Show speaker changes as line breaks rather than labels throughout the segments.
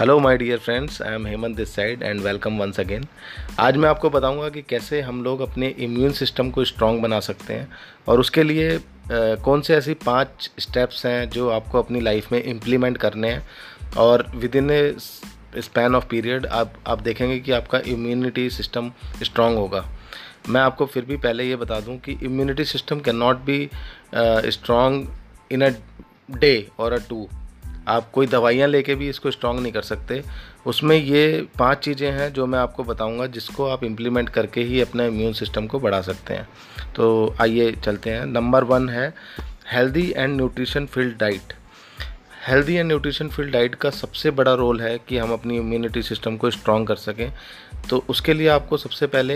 Hello my dear friends I am Hemant this side and welcome once again आज मैं आपको बताऊँगा कि कैसे हम लोग अपने इम्यून सिस्टम को स्ट्रॉन्ग बना सकते हैं और उसके लिए आ, कौन से ऐसी पाँच स्टेप्स हैं जो आपको अपनी लाइफ में इम्प्लीमेंट करने हैं। और within a span of period आप आप देखेंगे कि आपका इम्यूनिटी सिस्टम स्ट्रॉन्ग होगा। मैं आपको फिर भी पहले ये बता दूँ कि immunity system can not be strong in a day और अ टू आप कोई दवाइयाँ लेके भी इसको स्ट्रॉन्ग नहीं कर सकते। उसमें ये पाँच चीज़ें हैं जो मैं आपको बताऊँगा जिसको आप इम्प्लीमेंट करके ही अपना इम्यून सिस्टम को बढ़ा सकते हैं। तो आइए चलते हैं। नंबर वन है healthy and nutrition filled diet healthy and nutrition filled diet का सबसे बड़ा रोल है कि हम अपनी इम्यूनिटी सिस्टम को स्ट्रॉन्ग कर सकें। तो उसके लिए आपको सबसे पहले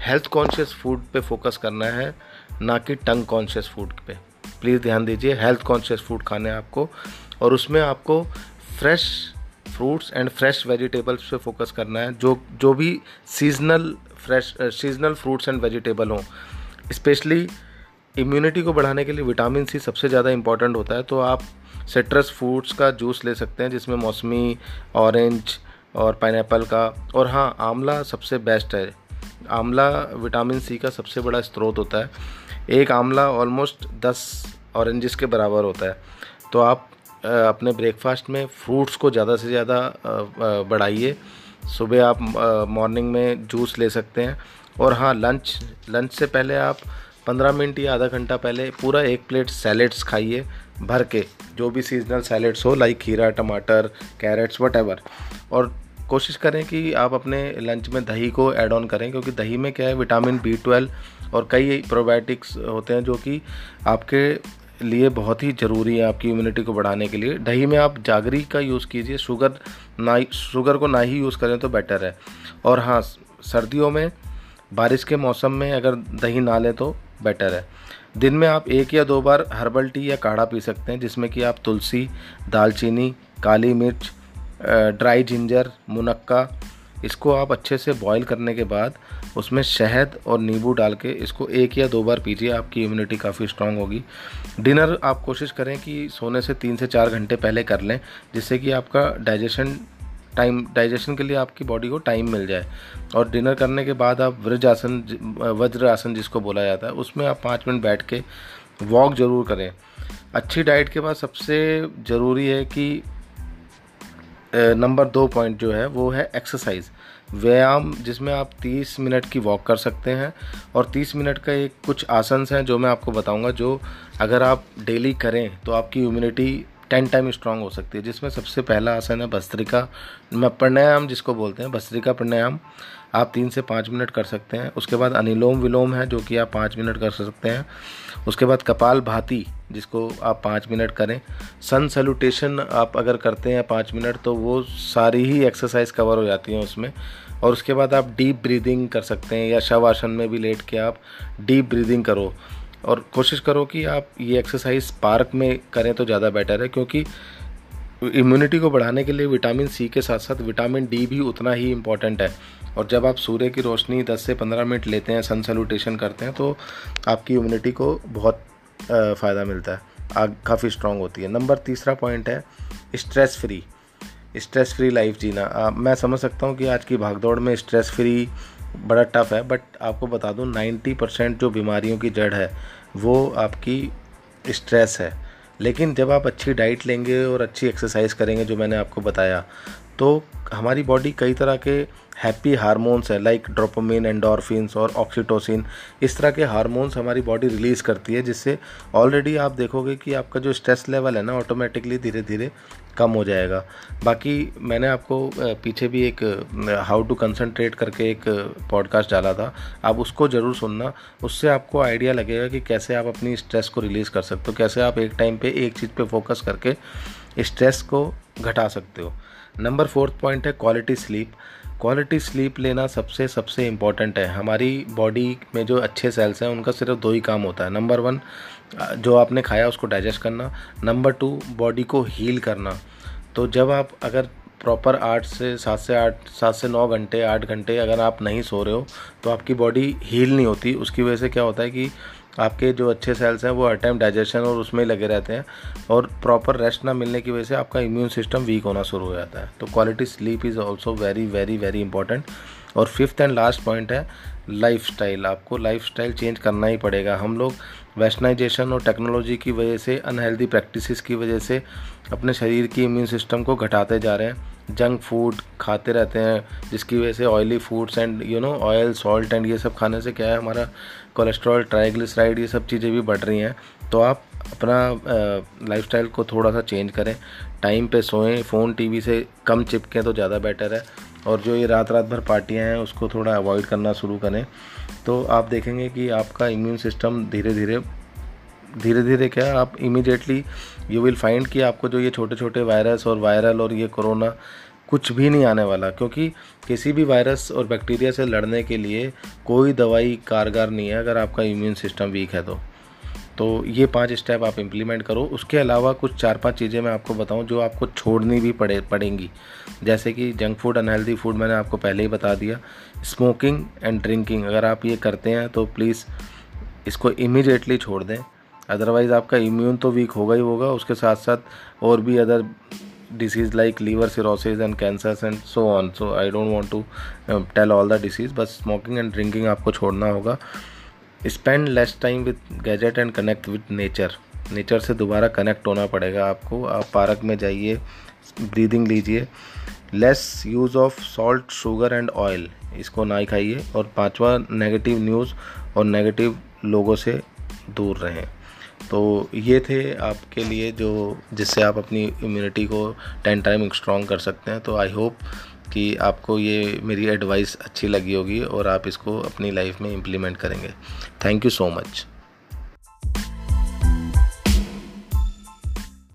हेल्थ कॉन्शियस फ़ूड पे फोकस करना है, ना कि टंग कॉन्शियस फ़ूड पे। प्लीज़ ध्यान दीजिए हेल्थ कॉन्शियस फ़ूड खाने आपको। और उसमें आपको fresh fruits and fresh vegetables पे फोकस करना है, जो जो भी seasonal fresh seasonal fruits and vegetable हों। स्पेशली इम्यूनिटी को बढ़ाने के लिए विटामिन सी सबसे ज़्यादा इंपॉर्टेंट होता है तो आप सिट्रस फ्रूट्स का जूस ले सकते हैं, जिसमें मौसमी ऑरेंज और पाइन का। और हाँ आंवला सबसे बेस्ट है। आंवला विटामिन सी का सबसे बड़ा स्रोत होता है। एक आंवला ऑलमोस्ट दस ऑरेंजेस के बराबर होता है। तो आप अपने ब्रेकफास्ट में फ्रूट्स को ज़्यादा से ज़्यादा बढ़ाइए। सुबह आप मॉर्निंग में जूस ले सकते हैं। और हाँ लंच लंच से पहले आप 15 मिनट या आधा घंटा पहले पूरा एक प्लेट सैलेड्स खाइए, भर के। जो भी सीजनल सैलेड्स हो लाइक खीरा, टमाटर कैरेट्स वट और कोशिश करें कि आप अपने लंच में दही को ऐड ऑन करें, क्योंकि दही में क्या है विटामिन बी ट्वेल्व और कई प्रोबायोटिक्स होते हैं जो कि आपके लिए बहुत ही ज़रूरी है आपकी इम्यूनिटी को बढ़ाने के लिए। दही में आप जागरी का यूज़ कीजिए शुगर ना शुगर को ना ही यूज़ करें तो बेटर है। और हाँ सर्दियों में, बारिश के मौसम में अगर दही ना लें तो बेटर है। दिन में आप एक या दो बार हर्बल टी या काढ़ा पी सकते हैं, जिसमें कि आप तुलसी, दालचीनी, काली मिर्च ड्राई जिंजर मुनक्का इसको आप अच्छे से बॉईल करने के बाद उसमें शहद और नींबू डाल के इसको एक या दो बार पीजिए, आपकी इम्यूनिटी काफ़ी स्ट्रांग होगी। डिनर आप कोशिश करें कि सोने से तीन से चार घंटे पहले कर लें, जिससे कि आपका डाइजेशन टाइम डाइजेशन के लिए आपकी बॉडी को टाइम मिल जाए। और डिनर करने के बाद आप वज्र आसन वज्र आसन जिसको बोला जाता है, उसमें आप पाँच मिनट बैठ के वॉक ज़रूर करें। अच्छी डाइट के बाद सबसे ज़रूरी है कि नंबर दो पॉइंट जो है, वो है एक्सरसाइज व्यायाम, जिसमें आप 30 मिनट की वॉक कर सकते हैं और 30 मिनट का एक कुछ आसन हैं जो मैं आपको बताऊँगा, जो अगर आप डेली करें तो आपकी इम्यूनिटी टेन टाइम स्ट्रांग हो सकती है, जिसमें सबसे पहला आसन है भस्त्रिका प्राणायाम जिसको बोलते हैं, भस्त्रिका प्राणायाम. आप तीन से पाँच मिनट कर सकते हैं। उसके बाद अनिलोम विलोम है, जो कि आप पाँच मिनट कर सकते हैं। उसके बाद कपाल भाती, जिसको आप पाँच मिनट करें। सन सैल्यूटेशन आप अगर करते हैं पाँच मिनट तो वो सारी ही एक्सरसाइज कवर हो जाती हैं उसमें। और उसके बाद आप डीप ब्रीदिंग कर सकते हैं, या शव आसन में भी लेट के आप डीप ब्रीदिंग करो। और कोशिश करो कि आप ये एक्सरसाइज पार्क में करें तो ज़्यादा बेटर है, क्योंकि इम्यूनिटी को बढ़ाने के लिए विटामिन सी के साथ साथ विटामिन डी भी उतना ही इंपॉर्टेंट है। और जब आप सूर्य की रोशनी 10 से 15 मिनट लेते हैं सन सल्यूटेशन करते हैं तो आपकी इम्यूनिटी को बहुत फ़ायदा मिलता है। आग काफ़ी स्ट्रॉन्ग होती है। नंबर तीसरा पॉइंट है stress free stress free life जीना। आ, मैं समझ सकता हूँ कि आज की भागदौड़ में स्ट्रेस फ्री बड़ा टफ है बट आपको बता दूँ 90 परसेंट जो बीमारियों की जड़ है वो आपकी स्ट्रेस है। लेकिन जब आप अच्छी डाइट लेंगे और अच्छी एक्सरसाइज करेंगे जो मैंने आपको बताया तो हमारी बॉडी कई तरह के हैप्पी हार्मोन्स है लाइक ड्रोपोमिन एंडोरफिन्स और ऑक्सीटोसिन इस तरह के हार्मोन्स हमारी बॉडी रिलीज़ करती है, जिससे ऑलरेडी आप देखोगे कि आपका जो स्ट्रेस लेवल है ना ऑटोमेटिकली धीरे धीरे कम हो जाएगा। बाकी मैंने आपको पीछे भी एक हाउ टू कंसनट्रेट करके एक पॉडकास्ट डाला था। आप उसको ज़रूर सुनना। उससे आपको आइडिया लगेगा कि कैसे आप अपनी स्ट्रेस को रिलीज़ कर सकते हो, कैसे आप एक टाइम पे एक चीज़ पे फोकस करके स्ट्रेस को घटा सकते हो। नंबर फोर्थ पॉइंट है क्वालिटी स्लीप क्वालिटी स्लीप लेना सबसे सबसे इंपॉर्टेंट है। हमारी बॉडी में जो अच्छे सेल्स हैं, उनका सिर्फ़ दो ही काम होता है। नंबर वन जो आपने खाया उसको डाइजेस्ट करना। नंबर टू बॉडी को हील करना। तो जब आप अगर प्रॉपर आठ से सात से आठ, सात से नौ घंटे, आठ घंटे अगर आप नहीं सो रहे हो तो आपकी बॉडी हील नहीं होती। उसकी वजह से क्या होता है कि आपके जो अच्छे सेल्स हैं, वो हर टाइम डाइजेशन और उसमें ही लगे रहते हैं और प्रॉपर रेस्ट ना मिलने की वजह से आपका इम्यून सिस्टम वीक होना शुरू हो जाता है। तो quality sleep is also very very very important और फिफ्थ एंड लास्ट पॉइंट है लाइफ आपको लाइफ चेंज करना ही पड़ेगा। हम लोग वेस्टर्नाइजेशन और टेक्नोलॉजी की वजह से अनहेल्दी प्रैक्टिसेस की वजह से अपने शरीर की इम्यून सिस्टम को घटाते जा रहे हैं। जंक फ़ूड खाते रहते हैं, जिसकी वजह से oily foods and you know oil salt and ये सब खाने से क्या है, हमारा कोलेस्ट्रॉल ट्राइग्लिसराइड ये सब चीज़ें भी बढ़ रही हैं। तो आप अपना लाइफस्टाइल को थोड़ा सा चेंज करें। टाइम पे सोएँ फ़ोन टीवी से कम चिपकें तो ज़्यादा बेटर है। और जो ये रात रात भर पार्टियाँ हैं, उसको थोड़ा अवॉइड करना शुरू करें। तो आप देखेंगे कि आपका इम्यून सिस्टम धीरे धीरे धीरे धीरे क्या आप इमीडिएटली यू विल फाइंड कि आपको जो ये छोटे छोटे वायरस और वायरल और ये कोरोना कुछ भी नहीं आने वाला, क्योंकि किसी भी वायरस और बैक्टीरिया से लड़ने के लिए कोई दवाई कारगर नहीं है अगर आपका इम्यून सिस्टम वीक है तो। तो ये पाँच स्टेप आप इम्प्लीमेंट करो। उसके अलावा कुछ चार पाँच चीज़ें मैं आपको बताऊँ जो आपको छोड़नी भी पड़े, पड़ेंगी। जैसे कि जंक फ़ूड अनहेल्दी फ़ूड मैंने आपको पहले ही बता दिया। स्मोकिंग एंड ड्रिंकिंग अगर आप ये करते हैं तो प्लीज़ इसको इमीडिएटली छोड़ दें। अदरवाइज़ आपका इम्यून तो वीक होगा ही होगा, उसके साथ साथ और भी other diseases like liver cirrhosis and cancers and so on so I don't want to tell all the diseases बस स्मोकिंग एंड ड्रिंकिंग आपको छोड़ना होगा। Spend less time with gadget and connect with nature nature से दोबारा connect होना पड़ेगा आपको। आप पार्क में जाइए ब्रीदिंग लीजिए। Less use of salt sugar and oil इसको ना ही खाइए और पांचवा नेगेटिव न्यूज़ और नेगेटिव लोगों से दूर रहें। तो ये थे आपके लिए जो, जिससे आप अपनी इम्यूनिटी को टेन टाइम स्ट्रॉन्ग कर सकते हैं। तो आई होप कि आपको ये मेरी एडवाइस अच्छी लगी होगी और आप इसको अपनी लाइफ में इम्प्लीमेंट करेंगे। Thank you so much